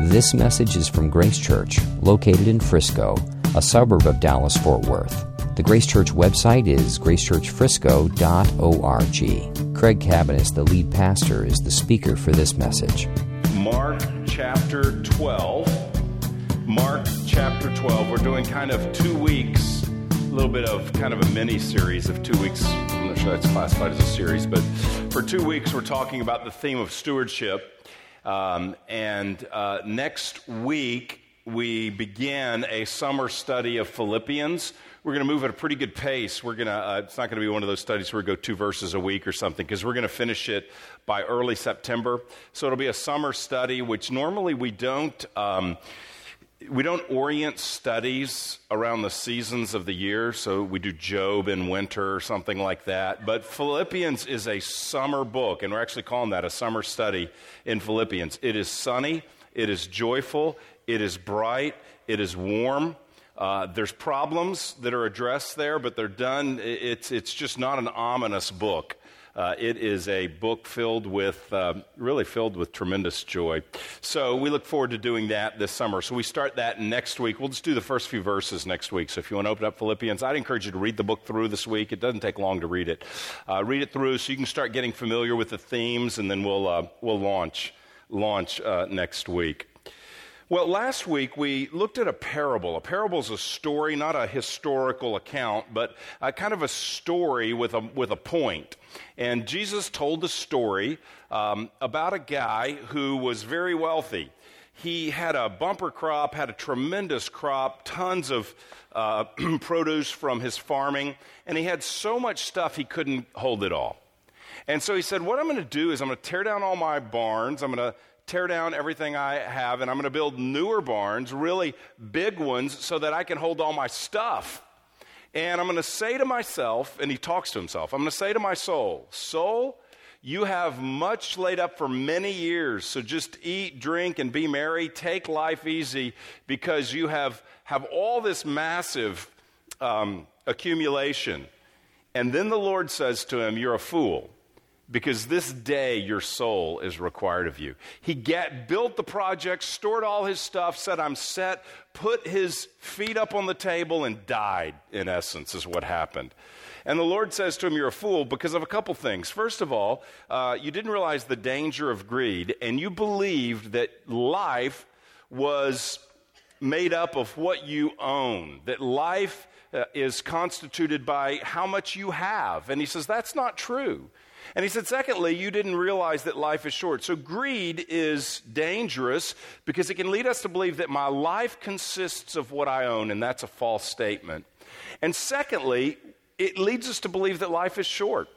This message is from Grace Church, located in Frisco, a suburb of Dallas Fort Worth. The Grace Church website is gracechurchfrisco.org. Craig Cabaniss, the lead pastor, is the speaker for this message. Mark chapter 12. Mark chapter 12. We're doing kind of two weeks, a little bit of kind of a mini series of two weeks. I'm not sure that's classified as a series, but for two weeks we're talking about the theme of stewardship. Um, and uh, next week, we begin a summer study of Philippians. We're going to move at a pretty good pace. We're going to, uh, it's not going to be one of those studies where we go two verses a week or something, because we're going to finish it by early September. So it'll be a summer study, which normally we don't. Um, we don't orient studies around the seasons of the year, so we do Job in winter or something like that. But Philippians is a summer book, and we're actually calling that a summer study in Philippians. It is sunny, it is joyful, it is bright, it is warm. Uh, there's problems that are addressed there, but they're done. It's, it's just not an ominous book. Uh, it is a book filled with, uh, really filled with tremendous joy. So we look forward to doing that this summer. So we start that next week. We'll just do the first few verses next week. So if you want to open up Philippians, I'd encourage you to read the book through this week. It doesn't take long to read it. Uh, read it through so you can start getting familiar with the themes, and then we'll, uh, we'll launch, launch uh, next week. Well, last week we looked at a parable. A parable is a story, not a historical account, but kind of a story with a, with a point. And Jesus told the story um, about a guy who was very wealthy. He had a bumper crop, had a tremendous crop, tons of uh, produce from his farming, and he had so much stuff he couldn't hold it all. And so he said, What I'm going to do is I'm going to tear down all my barns. I'm going to tear down everything I have and I'm going to build newer barns, really big ones, so that I can hold all my stuff. And I'm going to say to myself, and he talks to himself, I'm going to say to my soul, Soul, you have much laid up for many years, so just eat, drink, and be merry. Take life easy because you have, have all this massive um, accumulation. And then the Lord says to him, You're a fool because this day your soul is required of you. He get, built the project, stored all his stuff, said, I'm set, put his feet up on the table, and died, in essence, is what happened. And the Lord says to him, You're a fool because of a couple things. First of all, uh, you didn't realize the danger of greed, and you believed that life was made up of what you own, that life uh, is constituted by how much you have. And he says, That's not true. And he said, secondly, you didn't realize that life is short. So greed is dangerous because it can lead us to believe that my life consists of what I own, and that's a false statement. And secondly, it leads us to believe that life is short.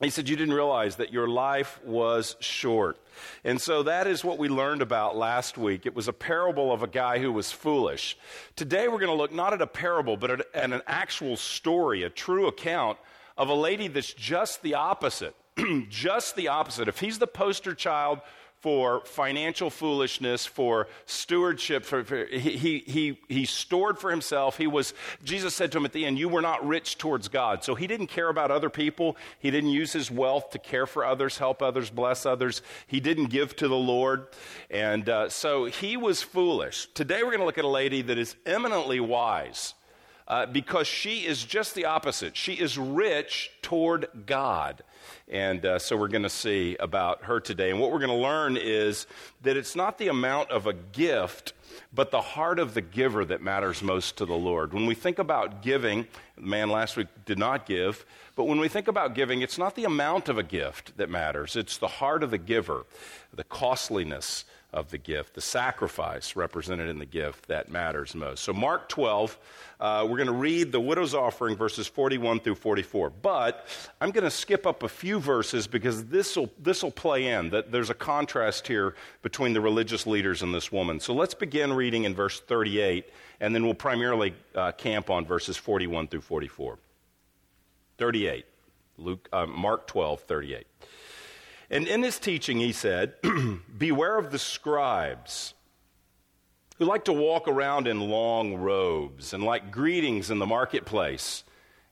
He said, You didn't realize that your life was short. And so that is what we learned about last week. It was a parable of a guy who was foolish. Today we're going to look not at a parable, but at an actual story, a true account of a lady that's just the opposite. just the opposite. If he's the poster child for financial foolishness, for stewardship, for, for, he, he, he stored for himself. He was, Jesus said to him at the end, You were not rich towards God. So he didn't care about other people. He didn't use his wealth to care for others, help others, bless others. He didn't give to the Lord. And uh, so he was foolish. Today we're going to look at a lady that is eminently wise uh, because she is just the opposite. She is rich toward God. And uh, so we're going to see about her today. And what we're going to learn is that it's not the amount of a gift, but the heart of the giver that matters most to the Lord. When we think about giving, the man last week did not give, but when we think about giving, it's not the amount of a gift that matters, it's the heart of the giver, the costliness of the gift, the sacrifice represented in the gift that matters most. So, Mark 12, uh, we're going to read the widow's offering, verses 41 through 44. But I'm going to skip up a few verses because this will play in. That there's a contrast here between the religious leaders and this woman. So, let's begin reading in verse 38, and then we'll primarily uh, camp on verses 41 through 44. 38, Luke, uh, Mark 12, 38. And in his teaching, he said, Beware of the scribes who like to walk around in long robes and like greetings in the marketplace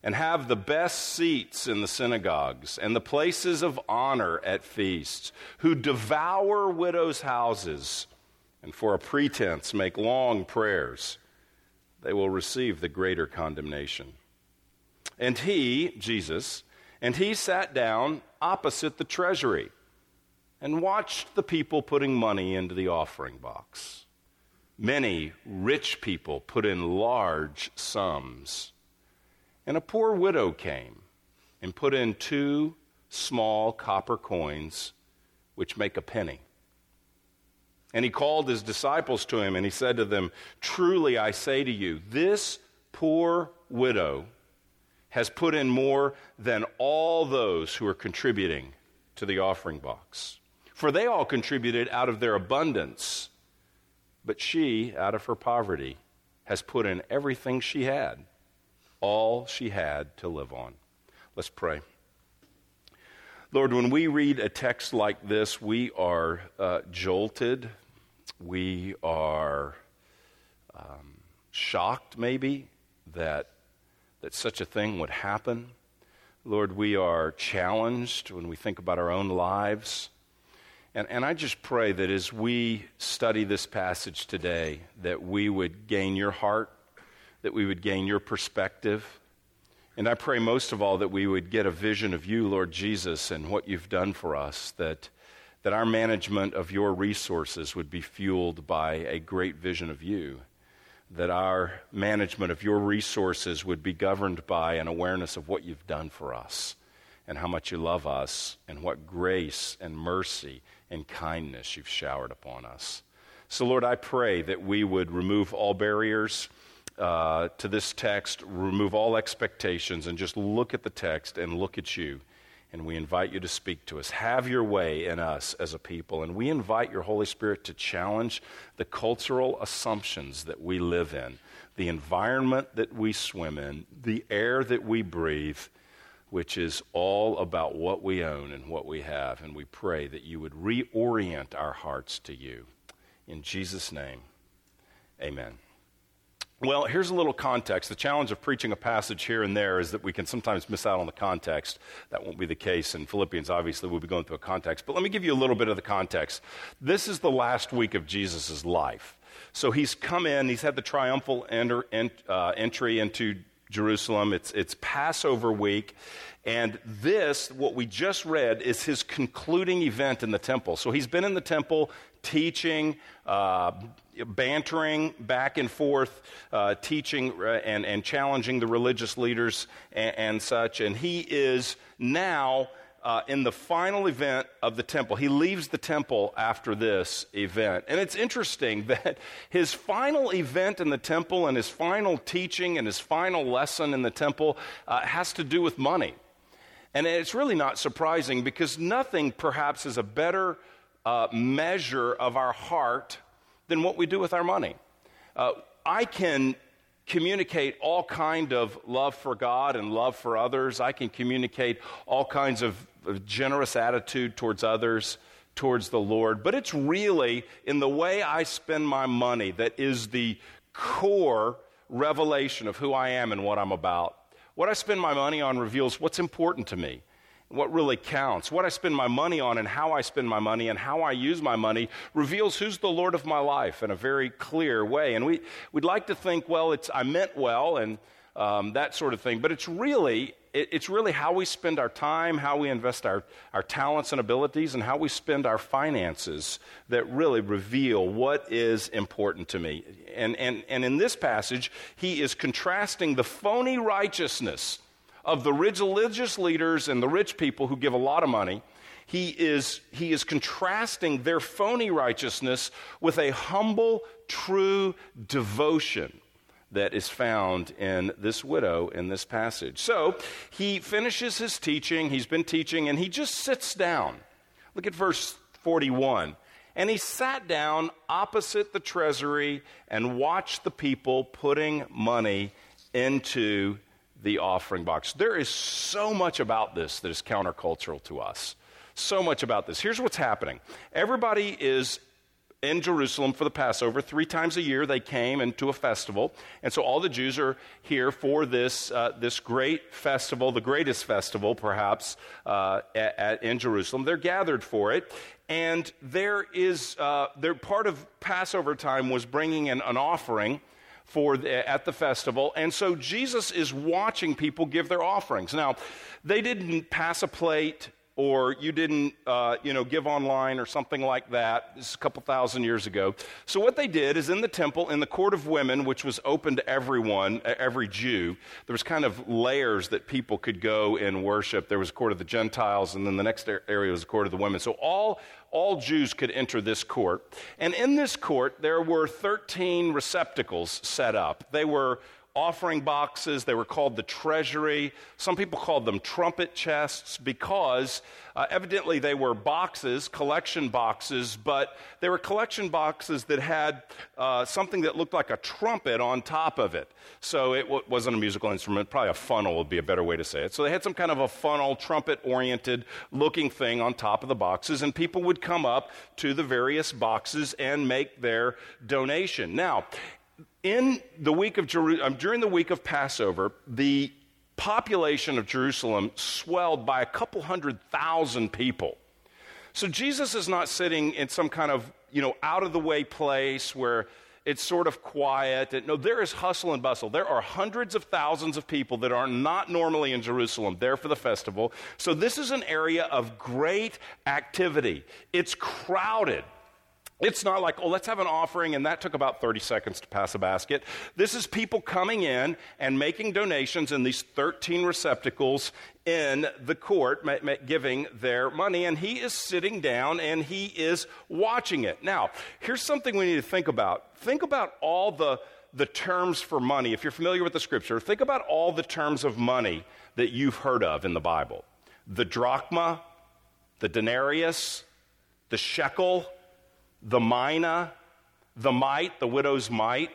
and have the best seats in the synagogues and the places of honor at feasts, who devour widows' houses and for a pretense make long prayers, they will receive the greater condemnation. And he, Jesus, and he sat down opposite the treasury and watched the people putting money into the offering box. Many rich people put in large sums. And a poor widow came and put in two small copper coins, which make a penny. And he called his disciples to him and he said to them, Truly I say to you, this poor widow has put in more than all those who are contributing to the offering box. For they all contributed out of their abundance, but she, out of her poverty, has put in everything she had, all she had to live on. Let's pray. Lord, when we read a text like this, we are uh, jolted. We are um, shocked, maybe, that, that such a thing would happen. Lord, we are challenged when we think about our own lives. And, and I just pray that as we study this passage today, that we would gain your heart, that we would gain your perspective, and I pray most of all that we would get a vision of you, Lord Jesus, and what you've done for us, that, that our management of your resources would be fueled by a great vision of you, that our management of your resources would be governed by an awareness of what you've done for us and how much you love us and what grace and mercy and kindness you've showered upon us. So, Lord, I pray that we would remove all barriers uh, to this text, remove all expectations, and just look at the text and look at you. And we invite you to speak to us. Have your way in us as a people. And we invite your Holy Spirit to challenge the cultural assumptions that we live in, the environment that we swim in, the air that we breathe, which is all about what we own and what we have. And we pray that you would reorient our hearts to you. In Jesus' name, amen. Well, here's a little context. The challenge of preaching a passage here and there is that we can sometimes miss out on the context. That won't be the case in Philippians. Obviously, we'll be going through a context. But let me give you a little bit of the context. This is the last week of Jesus' life. So he's come in, he's had the triumphal enter, uh, entry into Jerusalem. It's, it's Passover week. And this, what we just read, is his concluding event in the temple. So he's been in the temple teaching, uh, bantering back and forth, uh, teaching uh, and, and challenging the religious leaders and, and such. And he is now uh, in the final event of the temple. He leaves the temple after this event. And it's interesting that his final event in the temple and his final teaching and his final lesson in the temple uh, has to do with money. And it's really not surprising because nothing perhaps is a better uh, measure of our heart than what we do with our money. Uh, I can communicate all kind of love for God and love for others. I can communicate all kinds of, generous attitude towards others, towards the Lord. But it's really in the way I spend my money that is the core revelation of who I am and what I'm about. What I spend my money on reveals what's important to me what really counts. What I spend my money on and how I spend my money and how I use my money reveals who's the Lord of my life in a very clear way. And we, we'd like to think, well, it's, I meant well and um, that sort of thing. But it's really, it, it's really how we spend our time, how we invest our, our talents and abilities, and how we spend our finances that really reveal what is important to me. And, and, and in this passage, he is contrasting the phony righteousness of the religious leaders and the rich people who give a lot of money. He is, he is contrasting their phony righteousness with a humble, true devotion that is found in this widow in this passage. So he finishes his teaching. He's been teaching, and he just sits down. Look at verse 41. And he sat down opposite the treasury and watched the people putting money into the offering box. There is so much about this that is countercultural to us. So much about this. Here's what's happening everybody is in Jerusalem for the Passover. Three times a year they came into a festival. And so all the Jews are here for this, uh, this great festival, the greatest festival perhaps uh, at, at, in Jerusalem. They're gathered for it. And there is, uh, part of Passover time was bringing in an offering for the, at the festival. And so Jesus is watching people give their offerings. Now, they didn't pass a plate or you didn't, uh, you know, give online or something like that. This is a couple thousand years ago. So what they did is in the temple, in the court of women, which was open to everyone, every Jew, there was kind of layers that people could go and worship. There was a court of the Gentiles, and then the next area was a court of the women. So all all Jews could enter this court. And in this court, there were 13 receptacles set up. They were offering boxes. They were called the treasury. Some people called them trumpet chests because uh, evidently they were boxes, collection boxes, but they were collection boxes that had uh, something that looked like a trumpet on top of it. So it w- wasn't a musical instrument, probably a funnel would be a better way to say it. So they had some kind of a funnel, trumpet oriented looking thing on top of the boxes, and people would come up to the various boxes and make their donation. Now, in the week of Jeru- um, during the week of Passover, the population of Jerusalem swelled by a couple hundred thousand people. So Jesus is not sitting in some kind of, you know, out of the way place where it's sort of quiet. No, there is hustle and bustle. There are hundreds of thousands of people that are not normally in Jerusalem there for the festival. So this is an area of great activity. It's crowded. It's not like, oh, let's have an offering, and that took about 30 seconds to pass a basket. This is people coming in and making donations in these 13 receptacles in the court, giving their money, and he is sitting down and he is watching it. Now, here's something we need to think about. Think about all the, the terms for money. If you're familiar with the scripture, think about all the terms of money that you've heard of in the Bible the drachma, the denarius, the shekel the mina, the mite, the widow's mite.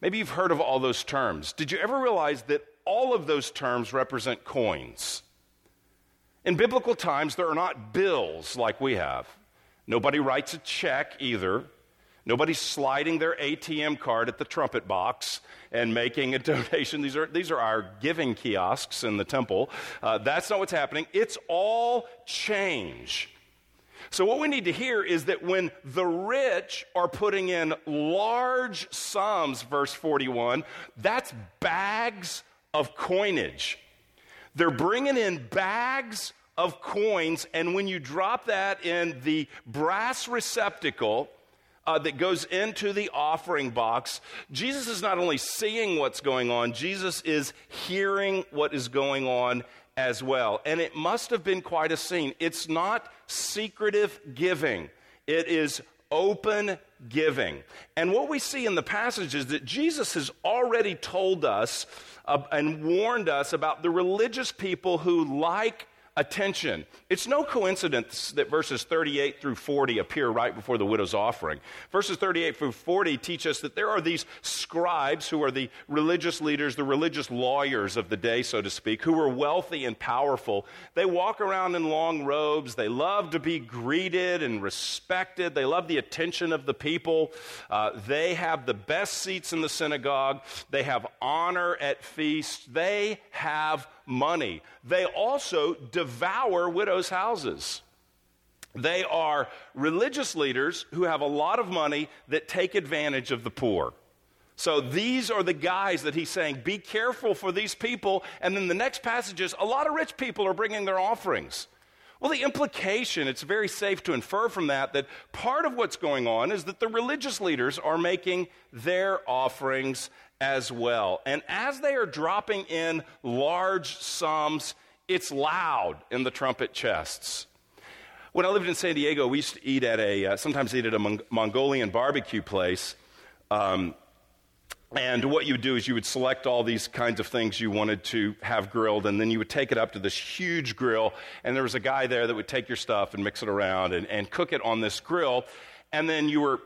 Maybe you've heard of all those terms. Did you ever realize that all of those terms represent coins? In biblical times, there are not bills like we have. Nobody writes a check either. Nobody's sliding their ATM card at the trumpet box and making a donation. These are, these are our giving kiosks in the temple. Uh, that's not what's happening. It's all change. So, what we need to hear is that when the rich are putting in large sums, verse 41, that's bags of coinage. They're bringing in bags of coins, and when you drop that in the brass receptacle, uh, that goes into the offering box, Jesus is not only seeing what's going on, Jesus is hearing what is going on as well. And it must have been quite a scene. It's not secretive giving, it is open giving. And what we see in the passage is that Jesus has already told us uh, and warned us about the religious people who like attention. It's no coincidence that verses 38 through 40 appear right before the widow's offering. Verses 38 through 40 teach us that there are these scribes who are the religious leaders, the religious lawyers of the day, so to speak, who are wealthy and powerful. They walk around in long robes. They love to be greeted and respected. They love the attention of the people. Uh, they have the best seats in the synagogue. They have honor at feasts. They have money. They also devour widows' houses. They are religious leaders who have a lot of money that take advantage of the poor. So these are the guys that he's saying, be careful for these people. And then the next passage is a lot of rich people are bringing their offerings. Well, the implication, it's very safe to infer from that, that part of what's going on is that the religious leaders are making their offerings as well. And as they are dropping in large sums, it's loud in the trumpet chests. When I lived in San Diego, we used to eat at a, uh, sometimes eat at a Mon- Mongolian barbecue place. Um, and what you would do is you would select all these kinds of things you wanted to have grilled, and then you would take it up to this huge grill. And there was a guy there that would take your stuff and mix it around and, and cook it on this grill. And then you were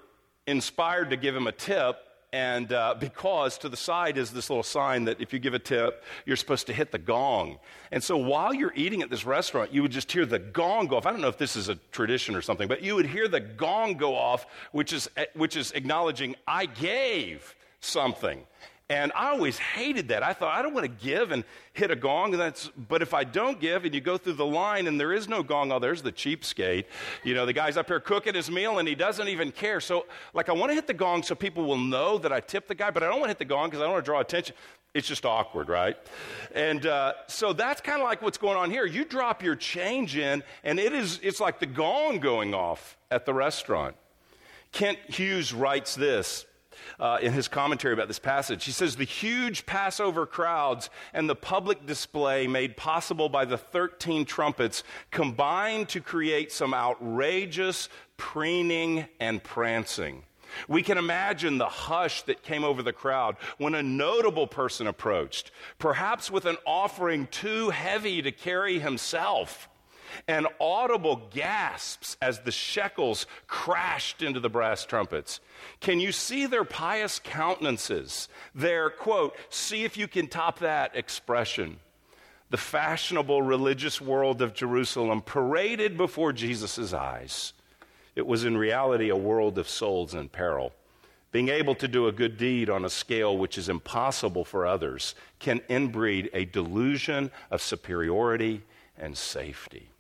inspired to give him a tip and uh, because to the side is this little sign that if you give a tip, you're supposed to hit the gong. And so while you're eating at this restaurant, you would just hear the gong go off. I don't know if this is a tradition or something, but you would hear the gong go off, which is, which is acknowledging, I gave something. And I always hated that. I thought, I don't want to give and hit a gong. That's, but if I don't give and you go through the line and there is no gong, oh, there's the cheapskate. You know, the guy's up here cooking his meal and he doesn't even care. So, like, I want to hit the gong so people will know that I tipped the guy, but I don't want to hit the gong because I don't want to draw attention. It's just awkward, right? And uh, so that's kind of like what's going on here. You drop your change in, and it is, it's like the gong going off at the restaurant. Kent Hughes writes this uh, in his commentary about this passage. He says, The huge Passover crowds and the public display made possible by the 13 trumpets combined to create some outrageous preening and prancing. We can imagine the hush that came over the crowd when a notable person approached, perhaps with an offering too heavy to carry himself and audible gasps as the shekels crashed into the brass trumpets. Can you see their pious countenances? Their, quote, see if you can top that expression. The fashionable religious world of Jerusalem paraded before Jesus' eyes. It was in reality a world of souls in peril. Being able to do a good deed on a scale which is impossible for others can inbreed a delusion of superiority and safety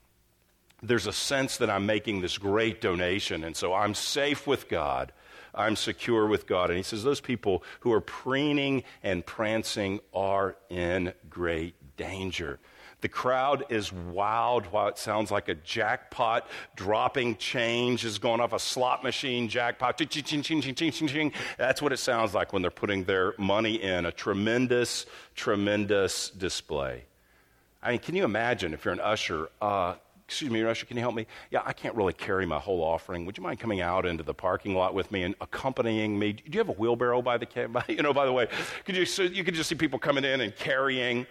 there's a sense that I'm making this great donation, and so I'm safe with God. I'm secure with God. And he says those people who are preening and prancing are in great danger. The crowd is wild while it sounds like a jackpot dropping change is going off a slot machine jackpot. That's what it sounds like when they're putting their money in. A tremendous, tremendous display. I mean, can you imagine if you're an usher? Uh, excuse me, usher, can you help me? Yeah, I can't really carry my whole offering. Would you mind coming out into the parking lot with me and accompanying me? Do you have a wheelbarrow by the, by, you know, by the way? Could you, so you could just see people coming in and carrying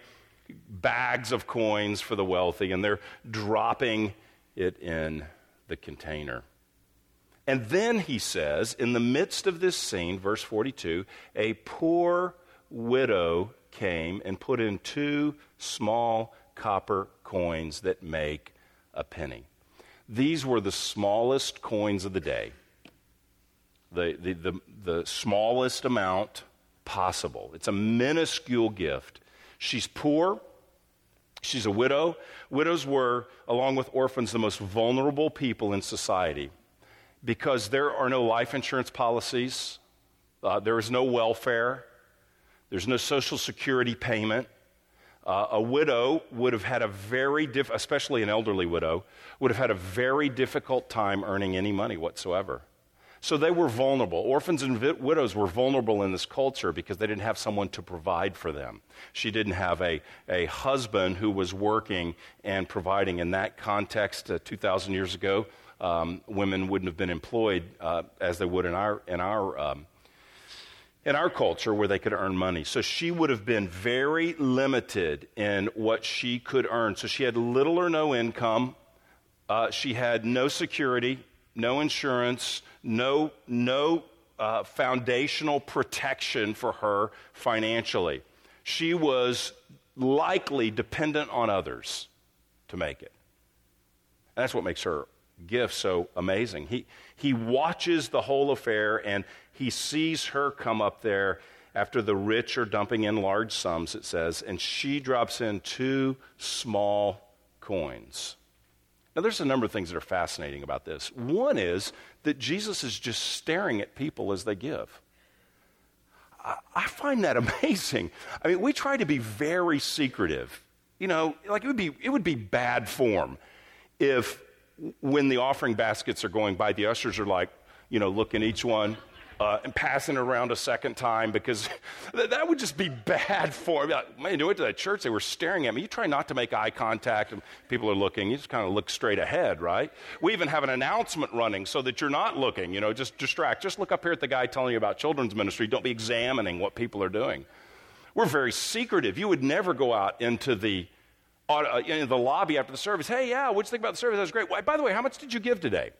bags of coins for the wealthy, and they're dropping it in the container. And then he says, in the midst of this scene, verse 42, a poor widow came and put in two small copper coins that make a penny. These were the smallest coins of the day, the, the, the, the smallest amount possible. It's a minuscule gift. She's poor. She's a widow. Widows were, along with orphans, the most vulnerable people in society because there are no life insurance policies, uh, there is no welfare, there's no social security payment. Uh, a widow would have had a very, diff- especially an elderly widow, would have had a very difficult time earning any money whatsoever. So they were vulnerable. Orphans and vi- widows were vulnerable in this culture because they didn't have someone to provide for them. She didn't have a, a husband who was working and providing. In that context, uh, 2,000 years ago, um, women wouldn't have been employed uh, as they would in our, in our um, in our culture where they could earn money. So she would have been very limited in what she could earn. So she had little or no income. Uh, she had no security, no insurance, no, no uh, foundational protection for her financially. She was likely dependent on others to make it. And that's what makes her gift so amazing. He, he watches the whole affair and he sees her come up there after the rich are dumping in large sums, it says, and she drops in two small coins. Now, there's a number of things that are fascinating about this. One is that Jesus is just staring at people as they give. I, find that amazing. I mean, we try to be very secretive. You know, like it would be, it would be bad form if when the offering baskets are going by, the ushers are like, you know, looking each one uh, and passing around a second time because that would just be bad for me. Man, you went to that church, they were staring at me. You try not to make eye contact and people are looking. You just kind of look straight ahead, right? We even have an announcement running so that you're not looking, you know, just distract. Just look up here at the guy telling you about children's ministry. Don't be examining what people are doing. We're very secretive. You would never go out into the uh, in the lobby after the service. Hey, yeah, what'd you think about the service? That was great. By the way, how much did you give today?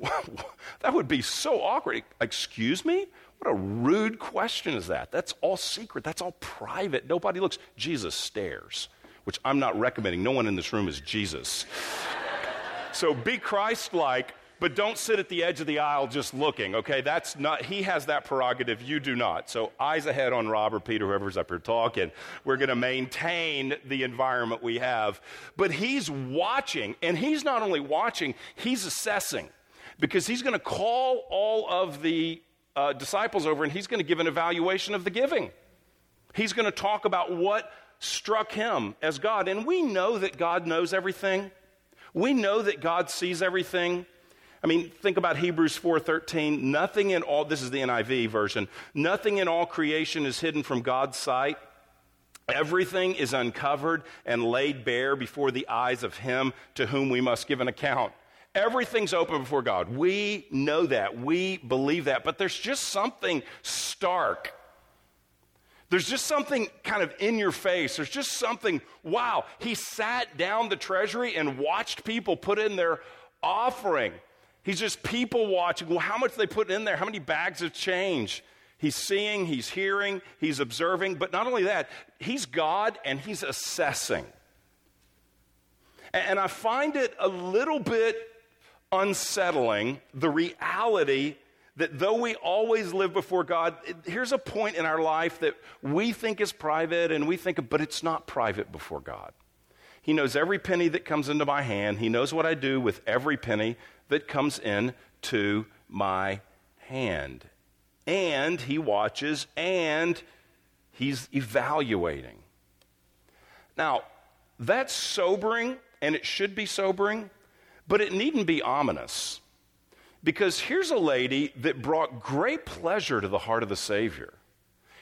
that would be so awkward. Excuse me? What a rude question is that? That's all secret. That's all private. Nobody looks. Jesus stares, which I'm not recommending. No one in this room is Jesus. so be Christ like, but don't sit at the edge of the aisle just looking, okay? That's not, he has that prerogative. You do not. So eyes ahead on Robert, Peter, whoever's up here talking. We're going to maintain the environment we have. But he's watching, and he's not only watching, he's assessing because he's going to call all of the uh, disciples over and he's going to give an evaluation of the giving. He's going to talk about what struck him as God. And we know that God knows everything. We know that God sees everything. I mean, think about Hebrews 4:13, nothing in all this is the NIV version. Nothing in all creation is hidden from God's sight. Everything is uncovered and laid bare before the eyes of him to whom we must give an account. Everything's open before God. We know that. We believe that. But there's just something stark. There's just something kind of in your face. There's just something, wow. He sat down the treasury and watched people put in their offering. He's just people watching. Well, how much they put in there? How many bags of change? He's seeing, he's hearing, he's observing. But not only that, he's God and he's assessing. And I find it a little bit unsettling the reality that though we always live before God, here's a point in our life that we think is private and we think, but it's not private before God. He knows every penny that comes into my hand. He knows what I do with every penny that comes into my hand. And He watches and He's evaluating. Now, that's sobering, and it should be sobering but it needn't be ominous. Because here's a lady that brought great pleasure to the heart of the Savior.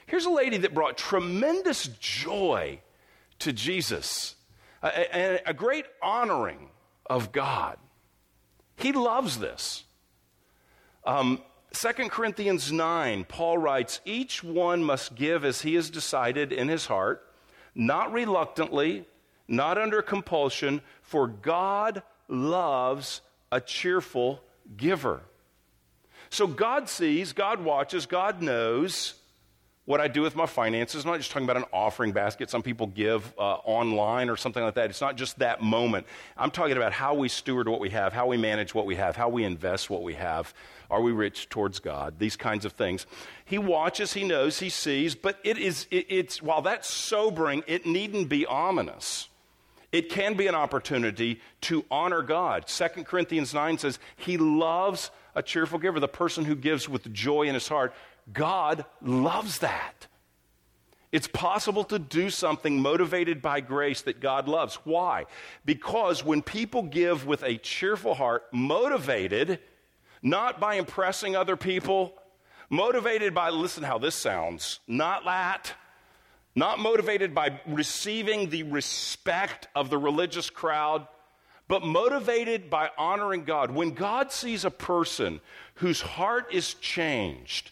Here's a lady that brought tremendous joy to Jesus, a, a, a great honoring of God. He loves this. Um, 2 Corinthians 9, Paul writes, Each one must give as he has decided in his heart, not reluctantly, not under compulsion, for God loves a cheerful giver. So God sees, God watches, God knows what I do with my finances. I'm not just talking about an offering basket some people give uh, online or something like that. It's not just that moment. I'm talking about how we steward what we have, how we manage what we have, how we invest what we have. Are we rich towards God? These kinds of things. He watches, he knows, he sees, but it is, it, it's, while that's sobering, it needn't be ominous it can be an opportunity to honor God. 2 Corinthians 9 says, He loves a cheerful giver, the person who gives with joy in his heart. God loves that. It's possible to do something motivated by grace that God loves. Why? Because when people give with a cheerful heart, motivated not by impressing other people, motivated by, listen how this sounds, not that not motivated by receiving the respect of the religious crowd, but motivated by honoring God. When God sees a person whose heart is changed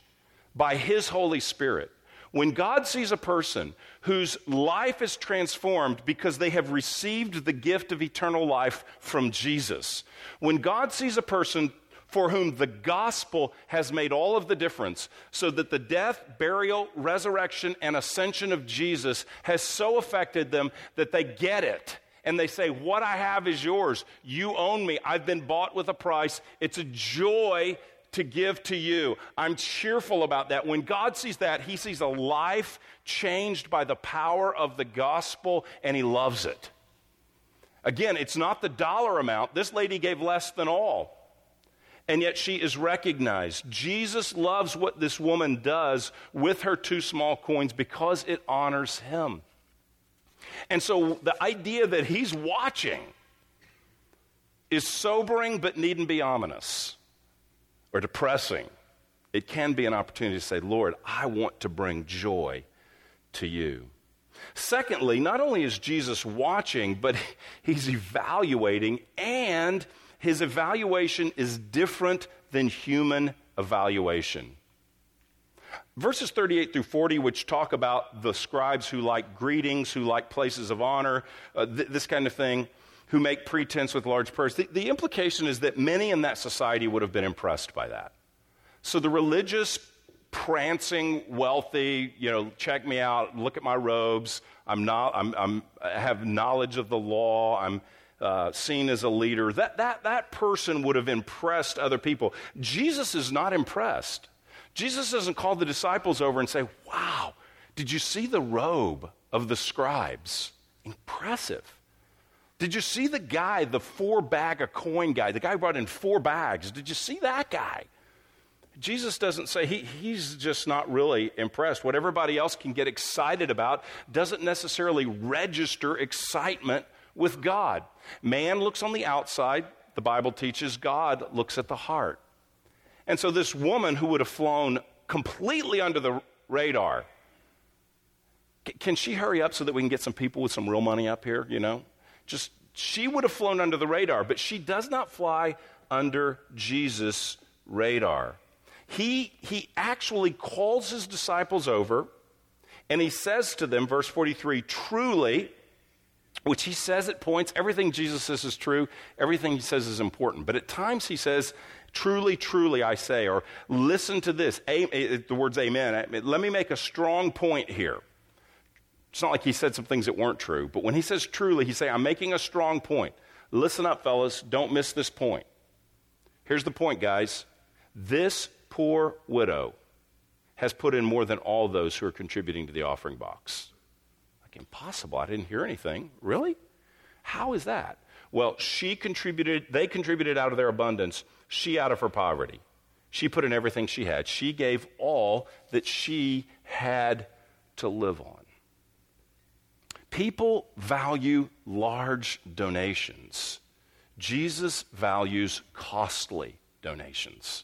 by His Holy Spirit, when God sees a person whose life is transformed because they have received the gift of eternal life from Jesus, when God sees a person for whom the gospel has made all of the difference, so that the death, burial, resurrection, and ascension of Jesus has so affected them that they get it. And they say, What I have is yours. You own me. I've been bought with a price. It's a joy to give to you. I'm cheerful about that. When God sees that, He sees a life changed by the power of the gospel, and He loves it. Again, it's not the dollar amount. This lady gave less than all and yet she is recognized. Jesus loves what this woman does with her two small coins because it honors him. And so the idea that he's watching is sobering but needn't be ominous or depressing. It can be an opportunity to say, Lord, I want to bring joy to you. Secondly, not only is Jesus watching, but he's evaluating and his evaluation is different than human evaluation. Verses 38 through 40, which talk about the scribes who like greetings, who like places of honor, uh, th- this kind of thing, who make pretense with large purse. The, the implication is that many in that society would have been impressed by that. So the religious, prancing, wealthy, you know, check me out, look at my robes, I'm not, I'm, I'm I have knowledge of the law, I'm uh, seen as a leader, that, that, that person would have impressed other people. Jesus is not impressed. Jesus doesn't call the disciples over and say, Wow, did you see the robe of the scribes? Impressive. Did you see the guy, the four bag of coin guy? The guy brought in four bags. Did you see that guy? Jesus doesn't say he, he's just not really impressed. What everybody else can get excited about doesn't necessarily register excitement with God. Man looks on the outside, the Bible teaches God looks at the heart. And so, this woman who would have flown completely under the radar, can she hurry up so that we can get some people with some real money up here, you know? Just, she would have flown under the radar, but she does not fly under Jesus' radar. He, he actually calls his disciples over and he says to them, verse 43, truly, which he says at points, everything Jesus says is true, everything he says is important. But at times he says, truly, truly, I say, or listen to this. The words amen. Let me make a strong point here. It's not like he said some things that weren't true, but when he says truly, he's saying, I'm making a strong point. Listen up, fellas. Don't miss this point. Here's the point, guys. This poor widow has put in more than all those who are contributing to the offering box. Like, impossible. I didn't hear anything. Really? How is that? Well, she contributed, they contributed out of their abundance, she out of her poverty. She put in everything she had. She gave all that she had to live on. People value large donations. Jesus values costly donations.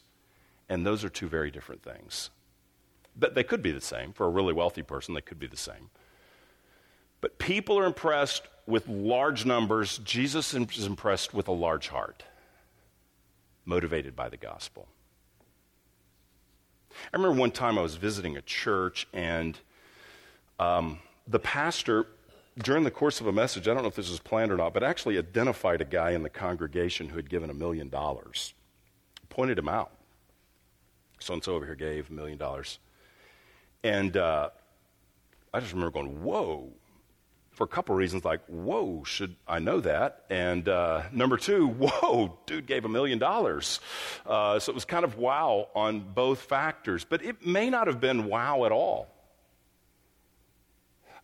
And those are two very different things. But they could be the same. For a really wealthy person, they could be the same. But people are impressed with large numbers. Jesus is impressed with a large heart, motivated by the gospel. I remember one time I was visiting a church, and um, the pastor during the course of a message, I don't know if this was planned or not, but actually identified a guy in the congregation who had given a million dollars, pointed him out. So and so over here gave a million dollars. And uh, I just remember going, whoa, for a couple reasons like, whoa, should I know that? And uh, number two, whoa, dude gave a million dollars. Uh, so it was kind of wow on both factors, but it may not have been wow at all.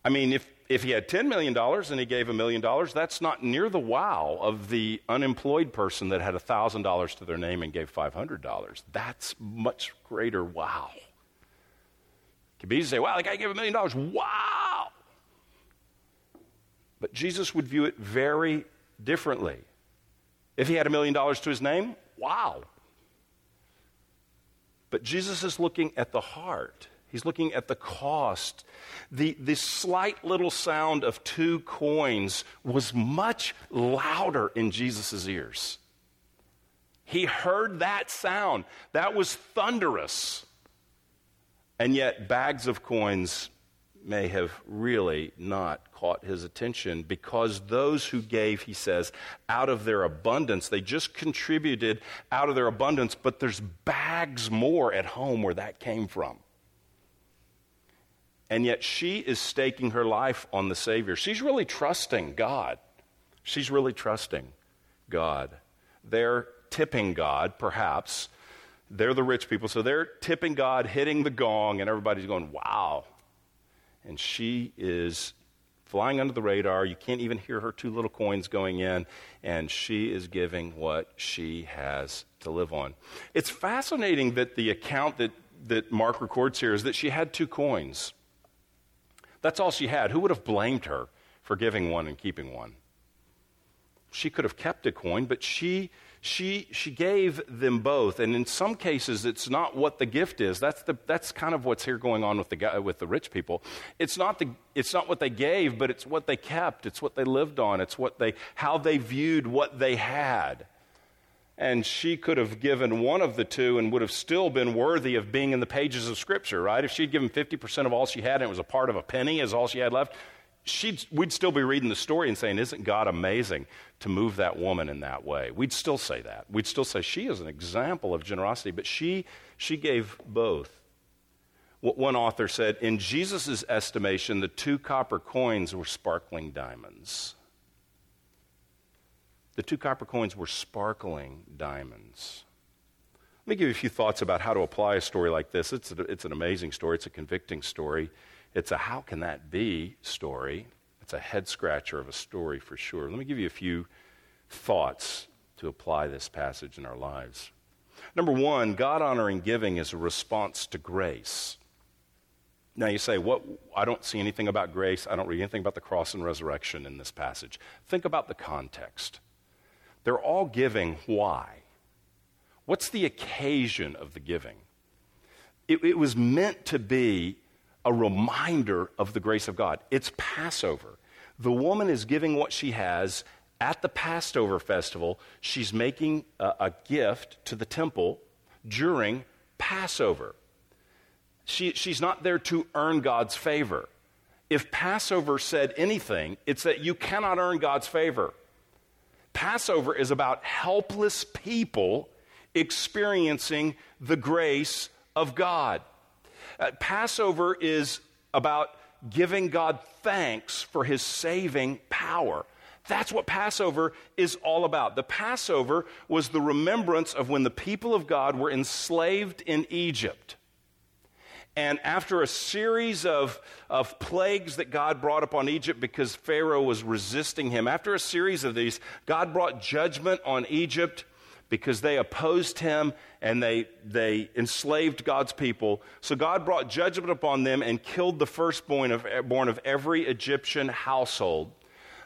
I mean, if if he had $10 million and he gave a million dollars, that's not near the wow of the unemployed person that had $1,000 to their name and gave $500. That's much greater wow. It could be easy to say, wow, the guy gave a million dollars. Wow. But Jesus would view it very differently. If he had a million dollars to his name, wow. But Jesus is looking at the heart. He's looking at the cost. The, the slight little sound of two coins was much louder in Jesus' ears. He heard that sound. That was thunderous. And yet, bags of coins may have really not caught his attention because those who gave, he says, out of their abundance, they just contributed out of their abundance, but there's bags more at home where that came from. And yet she is staking her life on the Savior. She's really trusting God. She's really trusting God. They're tipping God, perhaps. They're the rich people, so they're tipping God, hitting the gong, and everybody's going, wow. And she is flying under the radar. You can't even hear her two little coins going in, and she is giving what she has to live on. It's fascinating that the account that, that Mark records here is that she had two coins. That's all she had. Who would have blamed her for giving one and keeping one? She could have kept a coin, but she, she, she gave them both. And in some cases, it's not what the gift is. That's, the, that's kind of what's here going on with the, with the rich people. It's not, the, it's not what they gave, but it's what they kept. It's what they lived on. It's what they, how they viewed what they had and she could have given one of the two and would have still been worthy of being in the pages of Scripture, right? If she'd given 50% of all she had and it was a part of a penny as all she had left, she'd, we'd still be reading the story and saying, Isn't God amazing to move that woman in that way? We'd still say that. We'd still say she is an example of generosity, but she, she gave both. What One author said, In Jesus' estimation, the two copper coins were sparkling diamonds. The two copper coins were sparkling diamonds. Let me give you a few thoughts about how to apply a story like this. It's, a, it's an amazing story, it's a convicting story. It's a how can that be story. It's a head scratcher of a story for sure. Let me give you a few thoughts to apply this passage in our lives. Number one, God honoring giving is a response to grace. Now you say, what? I don't see anything about grace. I don't read anything about the cross and resurrection in this passage. Think about the context. They're all giving. Why? What's the occasion of the giving? It, it was meant to be a reminder of the grace of God. It's Passover. The woman is giving what she has at the Passover festival. She's making a, a gift to the temple during Passover. She, she's not there to earn God's favor. If Passover said anything, it's that you cannot earn God's favor. Passover is about helpless people experiencing the grace of God. Uh, Passover is about giving God thanks for his saving power. That's what Passover is all about. The Passover was the remembrance of when the people of God were enslaved in Egypt. And after a series of, of plagues that God brought upon Egypt because Pharaoh was resisting him, after a series of these, God brought judgment on Egypt because they opposed him and they, they enslaved God's people. So God brought judgment upon them and killed the firstborn of, born of every Egyptian household.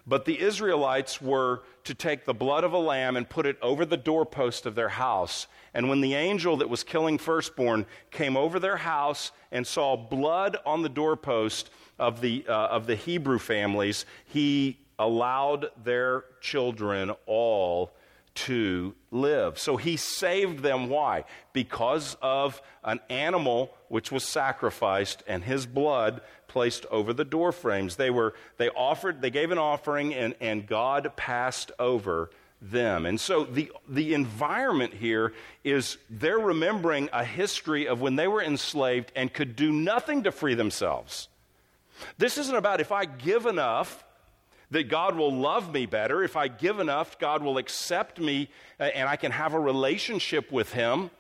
But the Israelites were to take the blood of a lamb and put it over the doorpost of their house. And when the angel that was killing firstborn came over their house and saw blood on the doorpost of the, uh, of the Hebrew families, he allowed their children all to live. So he saved them. Why? Because of an animal which was sacrificed and his blood placed over the door frames. They were they offered they gave an offering and, and God passed over them. And so the the environment here is they're remembering a history of when they were enslaved and could do nothing to free themselves. This isn't about if I give enough that God will love me better. If I give enough, God will accept me uh, and I can have a relationship with Him.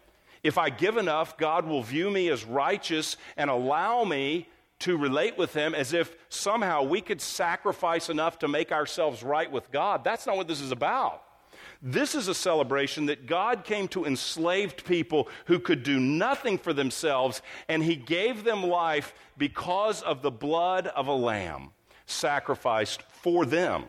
If I give enough, God will view me as righteous and allow me to relate with Him as if somehow we could sacrifice enough to make ourselves right with God. That's not what this is about. This is a celebration that God came to enslaved people who could do nothing for themselves, and He gave them life because of the blood of a lamb sacrificed for them.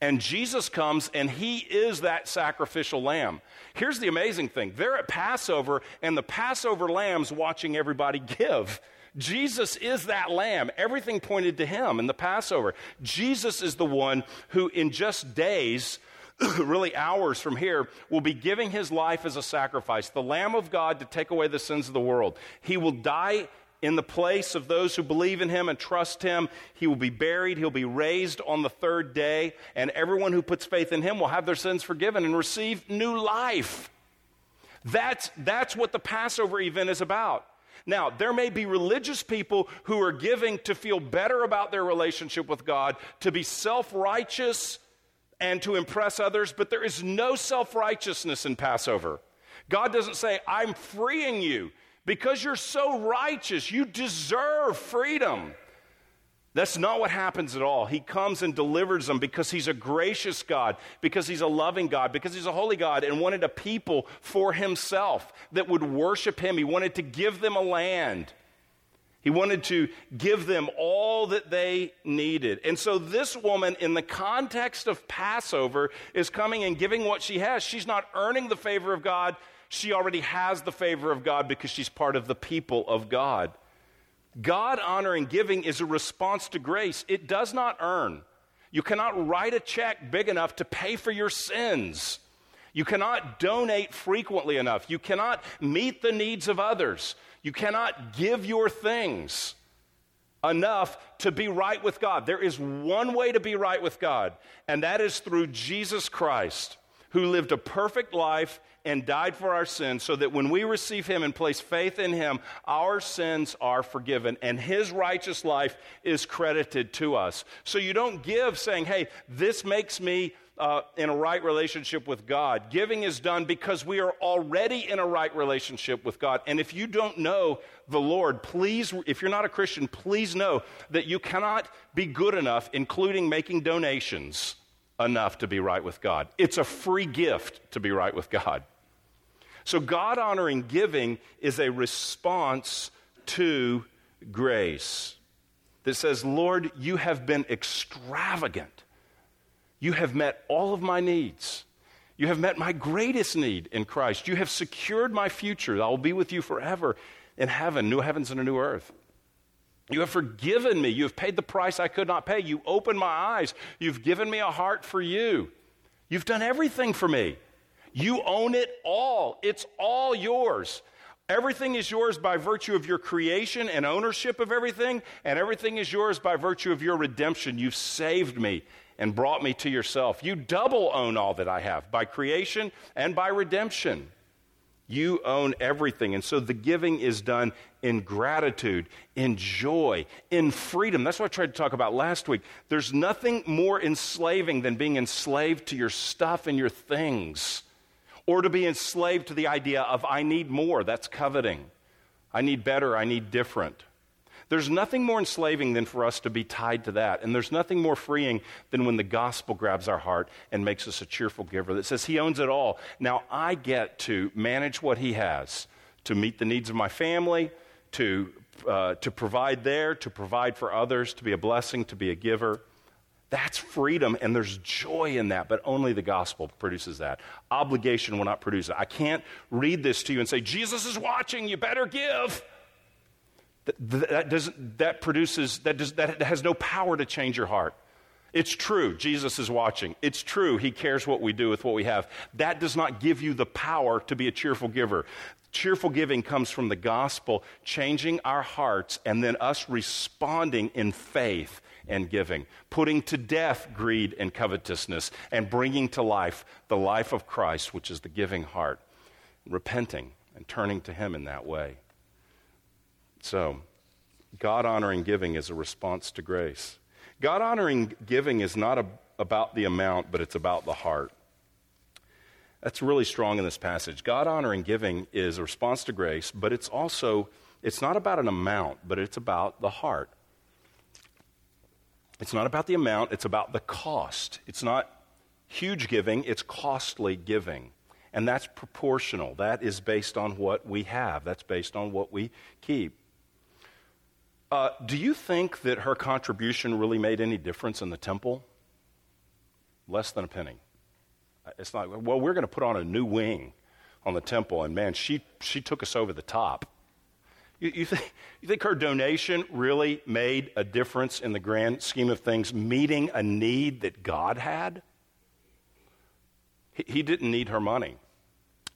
And Jesus comes and he is that sacrificial lamb. Here's the amazing thing they're at Passover, and the Passover lamb's watching everybody give. Jesus is that lamb. Everything pointed to him in the Passover. Jesus is the one who, in just days, really hours from here, will be giving his life as a sacrifice, the Lamb of God to take away the sins of the world. He will die in the place of those who believe in him and trust him. He will be buried. He'll be raised on the third day. And everyone who puts faith in him will have their sins forgiven and receive new life. That's, that's what the Passover event is about. Now, there may be religious people who are giving to feel better about their relationship with God, to be self righteous and to impress others, but there is no self righteousness in Passover. God doesn't say, I'm freeing you. Because you're so righteous, you deserve freedom. That's not what happens at all. He comes and delivers them because He's a gracious God, because He's a loving God, because He's a holy God, and wanted a people for Himself that would worship Him. He wanted to give them a land. He wanted to give them all that they needed. And so, this woman, in the context of Passover, is coming and giving what she has. She's not earning the favor of God, she already has the favor of God because she's part of the people of God. God honoring giving is a response to grace. It does not earn. You cannot write a check big enough to pay for your sins. You cannot donate frequently enough. You cannot meet the needs of others. You cannot give your things enough to be right with God. There is one way to be right with God, and that is through Jesus Christ, who lived a perfect life and died for our sins, so that when we receive Him and place faith in Him, our sins are forgiven, and His righteous life is credited to us. So you don't give saying, hey, this makes me uh, in a right relationship with God. Giving is done because we are already in a right relationship with God. And if you don't know the Lord, please, if you're not a Christian, please know that you cannot be good enough, including making donations, enough to be right with God. It's a free gift to be right with God. So, God honoring giving is a response to grace that says, Lord, you have been extravagant you have met all of my needs. You have met my greatest need in Christ. You have secured my future. I will be with you forever in heaven, new heavens and a new earth. You have forgiven me. You have paid the price I could not pay. You opened my eyes. You've given me a heart for you. You've done everything for me. You own it all. It's all yours. Everything is yours by virtue of your creation and ownership of everything, and everything is yours by virtue of your redemption. You've saved me and brought me to yourself. You double own all that I have by creation and by redemption. You own everything. And so the giving is done in gratitude, in joy, in freedom. That's what I tried to talk about last week. There's nothing more enslaving than being enslaved to your stuff and your things, or to be enslaved to the idea of, I need more. That's coveting. I need better. I need different. There's nothing more enslaving than for us to be tied to that. And there's nothing more freeing than when the gospel grabs our heart and makes us a cheerful giver that says, He owns it all. Now I get to manage what He has to meet the needs of my family, to, uh, to provide there, to provide for others, to be a blessing, to be a giver. That's freedom, and there's joy in that, but only the gospel produces that. Obligation will not produce it. I can't read this to you and say, Jesus is watching, you better give. That, that, doesn't, that produces, that, does, that has no power to change your heart. It's true, Jesus is watching. It's true, He cares what we do with what we have. That does not give you the power to be a cheerful giver. Cheerful giving comes from the gospel changing our hearts and then us responding in faith and giving, putting to death greed and covetousness, and bringing to life the life of Christ, which is the giving heart, repenting and turning to Him in that way. So, God honoring giving is a response to grace. God honoring giving is not a, about the amount, but it's about the heart. That's really strong in this passage. God honoring giving is a response to grace, but it's also it's not about an amount, but it's about the heart. It's not about the amount, it's about the cost. It's not huge giving, it's costly giving. And that's proportional. That is based on what we have. That's based on what we keep. Uh, do you think that her contribution really made any difference in the temple? Less than a penny. Uh, it's not, well, we're going to put on a new wing on the temple, and man, she, she took us over the top. You, you, think, you think her donation really made a difference in the grand scheme of things, meeting a need that God had? He, he didn't need her money.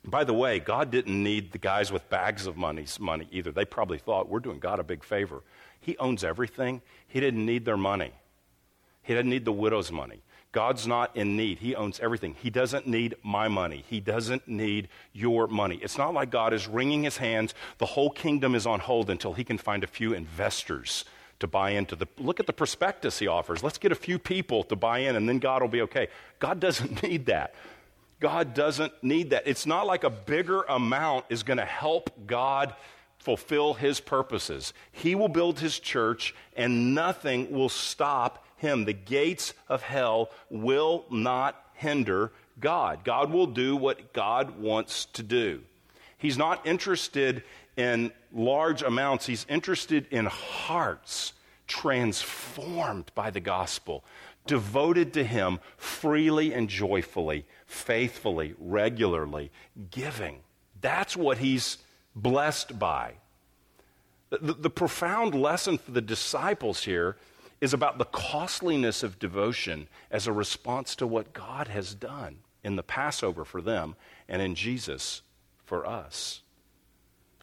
By the way, God didn't need the guys with bags of money, money either. They probably thought, we're doing God a big favor. He owns everything. He didn't need their money. He didn't need the widow's money. God's not in need. He owns everything. He doesn't need my money. He doesn't need your money. It's not like God is wringing his hands. The whole kingdom is on hold until he can find a few investors to buy into the look at the prospectus he offers. Let's get a few people to buy in and then God will be okay. God doesn't need that. God doesn't need that. It's not like a bigger amount is going to help God fulfill his purposes. He will build his church, and nothing will stop him. The gates of hell will not hinder God. God will do what God wants to do. He's not interested in large amounts, he's interested in hearts transformed by the gospel, devoted to him freely and joyfully, faithfully, regularly, giving. That's what he's blessed by. The, the, profound lesson for the disciples here is about the costliness of devotion as a response to what God has done in the Passover for them and in Jesus for us.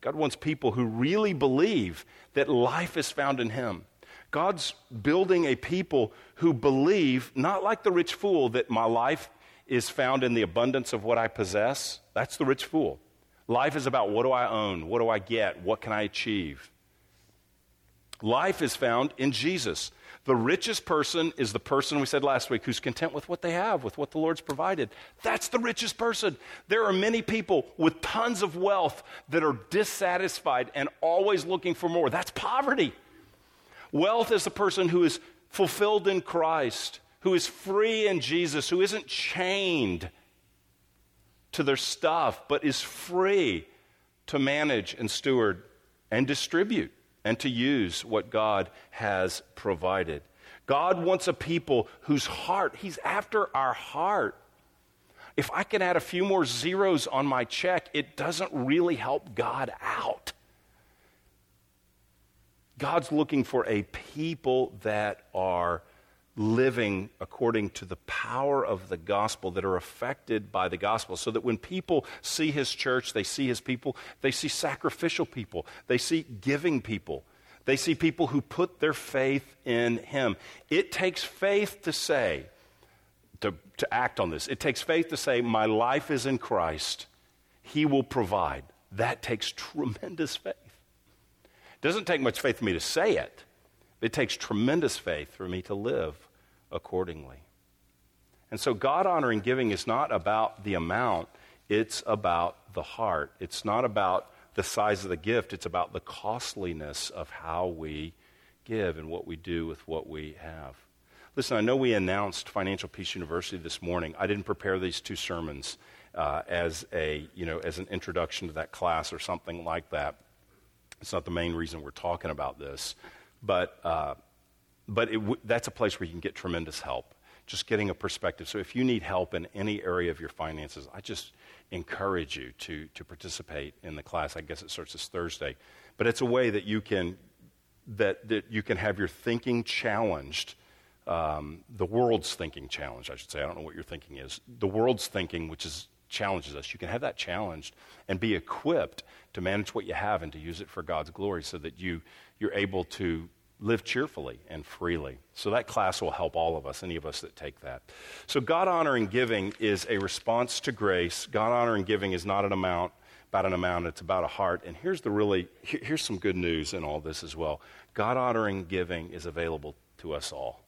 God wants people who really believe that life is found in Him, God's building a people who believe, not like the rich fool, that my life is found in the abundance of what I possess. That's the rich fool. Life is about what do I own? What do I get? What can I achieve? Life is found in Jesus. The richest person is the person we said last week who's content with what they have, with what the Lord's provided. That's the richest person. There are many people with tons of wealth that are dissatisfied and always looking for more. That's poverty. Wealth is the person who is fulfilled in Christ, who is free in Jesus, who isn't chained to their stuff, but is free to manage and steward and distribute and to use what God has provided. God wants a people whose heart, He's after our heart. If I can add a few more zeros on my check, it doesn't really help God out. God's looking for a people that are living according to the power of the gospel, that are affected by the gospel, so that when people see his church, they see his people, they see sacrificial people, they see giving people, they see people who put their faith in him. It takes faith to say, to, to act on this. It takes faith to say, My life is in Christ, he will provide. That takes tremendous faith. It doesn't take much faith for me to say it. It takes tremendous faith for me to live accordingly. And so, God honoring giving is not about the amount, it's about the heart. It's not about the size of the gift, it's about the costliness of how we give and what we do with what we have. Listen, I know we announced Financial Peace University this morning. I didn't prepare these two sermons uh, as a you know as an introduction to that class or something like that. It's not the main reason we're talking about this, but uh, but w- that's a place where you can get tremendous help. Just getting a perspective. So if you need help in any area of your finances, I just encourage you to, to participate in the class. I guess it starts this Thursday. But it's a way that you can, that, that you can have your thinking challenged. Um, the world's thinking challenged, I should say. I don't know what your thinking is. The world's thinking, which is challenges us, you can have that challenged and be equipped to manage what you have and to use it for God's glory so that you, you're able to live cheerfully and freely. So that class will help all of us, any of us that take that. So God honoring giving is a response to grace. God honoring giving is not an amount, about an amount, it's about a heart. And here's the really here's some good news in all this as well. God honoring giving is available to us all.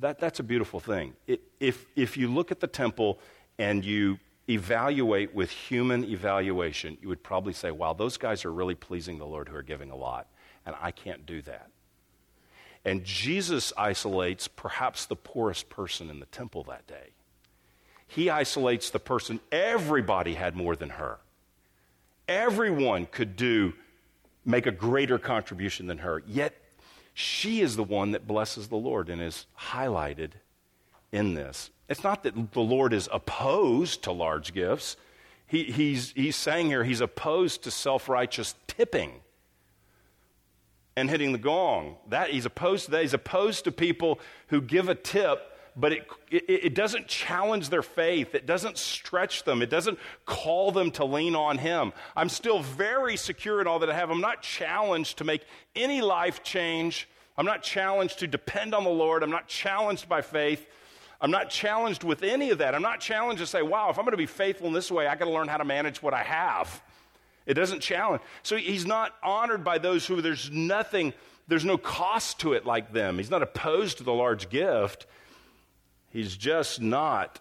That, that's a beautiful thing. If, if you look at the temple and you evaluate with human evaluation, you would probably say, wow, those guys are really pleasing the Lord who are giving a lot and I can't do that. And Jesus isolates perhaps the poorest person in the temple that day. He isolates the person, everybody had more than her. Everyone could do, make a greater contribution than her. Yet she is the one that blesses the Lord and is highlighted in this. It's not that the Lord is opposed to large gifts. He, he's, he's saying here he's opposed to self righteous tipping and hitting the gong. That he's opposed to that. He's opposed to people who give a tip, but it, it, it, doesn't challenge their faith. It doesn't stretch them. It doesn't call them to lean on him. I'm still very secure in all that I have. I'm not challenged to make any life change. I'm not challenged to depend on the Lord. I'm not challenged by faith. I'm not challenged with any of that. I'm not challenged to say, wow, if I'm going to be faithful in this way, I got to learn how to manage what I have. It doesn't challenge. So he's not honored by those who there's nothing, there's no cost to it like them. He's not opposed to the large gift. He's just not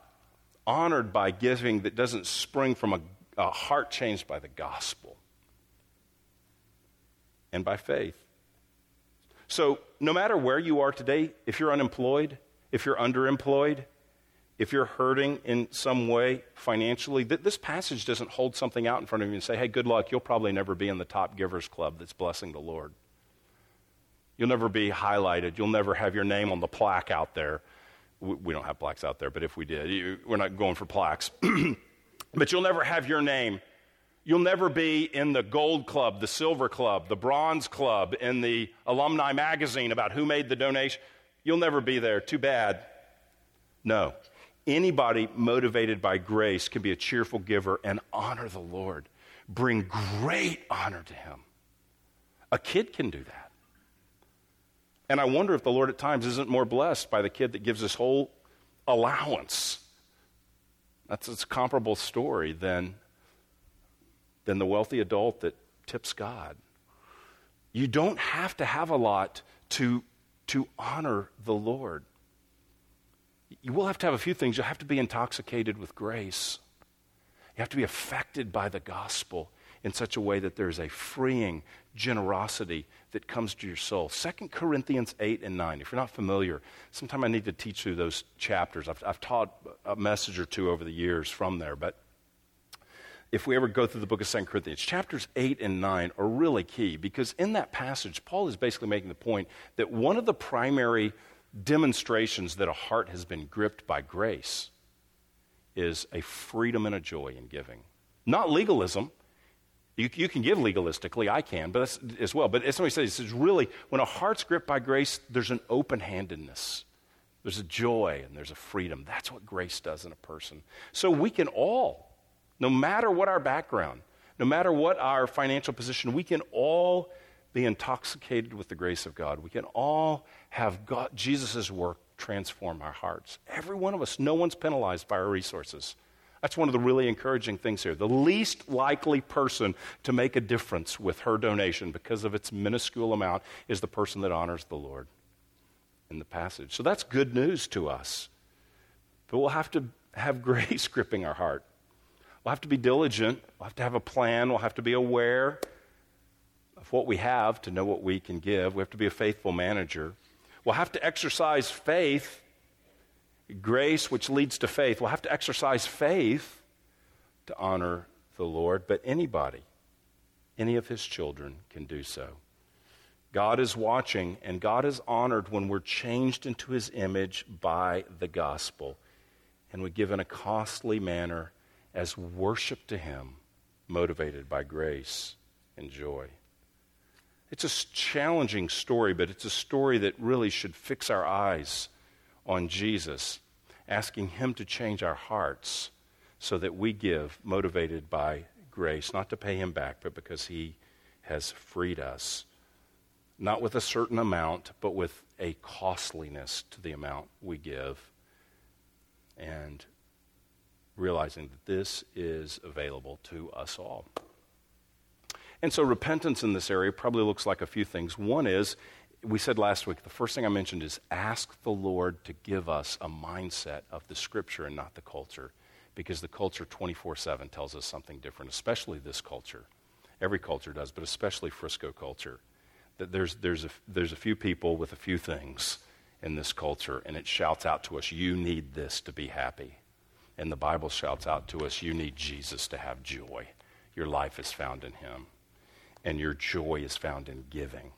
honored by giving that doesn't spring from a, a heart changed by the gospel and by faith. So, no matter where you are today, if you're unemployed, if you're underemployed, if you're hurting in some way financially, th- this passage doesn't hold something out in front of you and say, hey, good luck, you'll probably never be in the top givers club that's blessing the Lord. You'll never be highlighted. You'll never have your name on the plaque out there. We, we don't have plaques out there, but if we did, you, we're not going for plaques. but you'll never have your name. You'll never be in the gold club, the silver club, the bronze club, in the alumni magazine about who made the donation. You'll never be there. Too bad. No. Anybody motivated by grace can be a cheerful giver and honor the Lord, bring great honor to Him. A kid can do that. And I wonder if the Lord at times isn't more blessed by the kid that gives his whole allowance. That's a comparable story than, than the wealthy adult that tips God. You don't have to have a lot to, to honor the Lord. You will have to have a few things. You'll have to be intoxicated with grace. You have to be affected by the gospel in such a way that there's a freeing generosity that comes to your soul. 2 Corinthians 8 and 9. If you're not familiar, sometime I need to teach you those chapters. I've, I've taught a message or two over the years from there, but if we ever go through the book of 2 Corinthians, chapters 8 and 9 are really key because in that passage, Paul is basically making the point that one of the primary demonstrations that a heart has been gripped by grace is a freedom and a joy in giving. Not legalism, you, you can give legalistically, I can, but as well. But as somebody says, it's really when a heart's gripped by grace, there's an open handedness. There's a joy and there's a freedom. That's what grace does in a person. So we can all, no matter what our background, no matter what our financial position, we can all be intoxicated with the grace of God. We can all have God, Jesus' work transform our hearts. Every one of us, no one's penalized by our resources. That's one of the really encouraging things here. The least likely person to make a difference with her donation because of its minuscule amount is the person that honors the Lord in the passage. So that's good news to us. But we'll have to have grace gripping our heart. We'll have to be diligent. We'll have to have a plan. We'll have to be aware of what we have to know what we can give. We have to be a faithful manager. We'll have to exercise faith grace which leads to faith. We'll have to exercise faith to honor the Lord, but anybody, any of his children, can do so. God is watching, and God is honored when we're changed into his image by the gospel and we give in a costly manner as worship to him, motivated by grace and joy. It's a challenging story, but it's a story that really should fix our eyes on Jesus, asking Him to change our hearts so that we give motivated by grace, not to pay Him back, but because He has freed us. Not with a certain amount, but with a costliness to the amount we give. And realizing that this is available to us all. And so repentance in this area probably looks like a few things. One is we said last week, the first thing I mentioned is ask the Lord to give us a mindset of the scripture and not the culture, because the culture 24 7 tells us something different, especially this culture. Every culture does, but especially Frisco culture. That there's, there's, a, there's a few people with a few things in this culture, and it shouts out to us, You need this to be happy. And the Bible shouts out to us, You need Jesus to have joy. Your life is found in Him, and your joy is found in giving.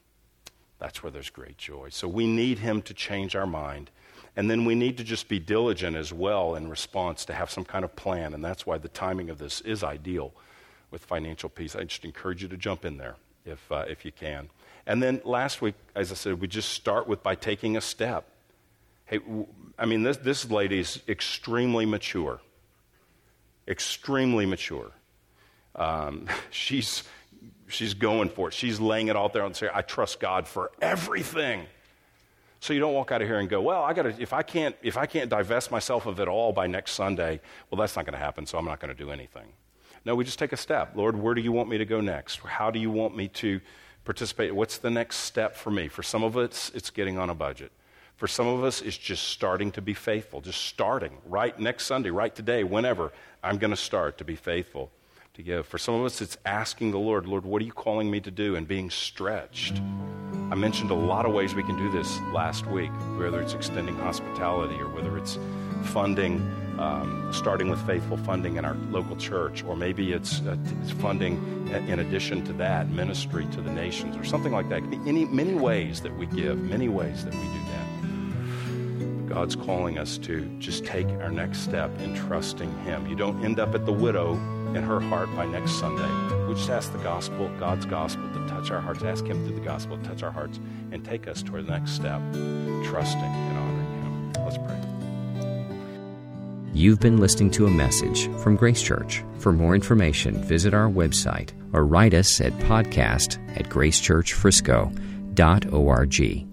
That's where there's great joy. So we need Him to change our mind. And then we need to just be diligent as well in response to have some kind of plan. And that's why the timing of this is ideal with financial peace. I just encourage you to jump in there if, uh, if you can. And then last week, as I said, we just start with by taking a step. Hey, I mean, this, this lady is extremely mature. Extremely mature. Um, she's she's going for it. She's laying it all there and say, I trust God for everything. So you don't walk out of here and go, well, I got to if I can't if I can't divest myself of it all by next Sunday, well that's not going to happen, so I'm not going to do anything. No, we just take a step. Lord, where do you want me to go next? How do you want me to participate? What's the next step for me? For some of us, it's getting on a budget. For some of us, it's just starting to be faithful, just starting right next Sunday, right today, whenever. I'm going to start to be faithful to give. For some of us, it's asking the Lord, Lord, what are you calling me to do? And being stretched. I mentioned a lot of ways we can do this last week, whether it's extending hospitality or whether it's funding, um, starting with faithful funding in our local church, or maybe it's, uh, it's funding in addition to that, ministry to the nations, or something like that. Any, many ways that we give, many ways that we do that. God's calling us to just take our next step in trusting Him. You don't end up at the widow in her heart by next Sunday. We just ask the gospel, God's gospel, to touch our hearts. Ask Him through the gospel to touch our hearts and take us toward the next step, trusting and honoring Him. Let's pray. You've been listening to a message from Grace Church. For more information, visit our website or write us at podcast at gracechurchfrisco.org.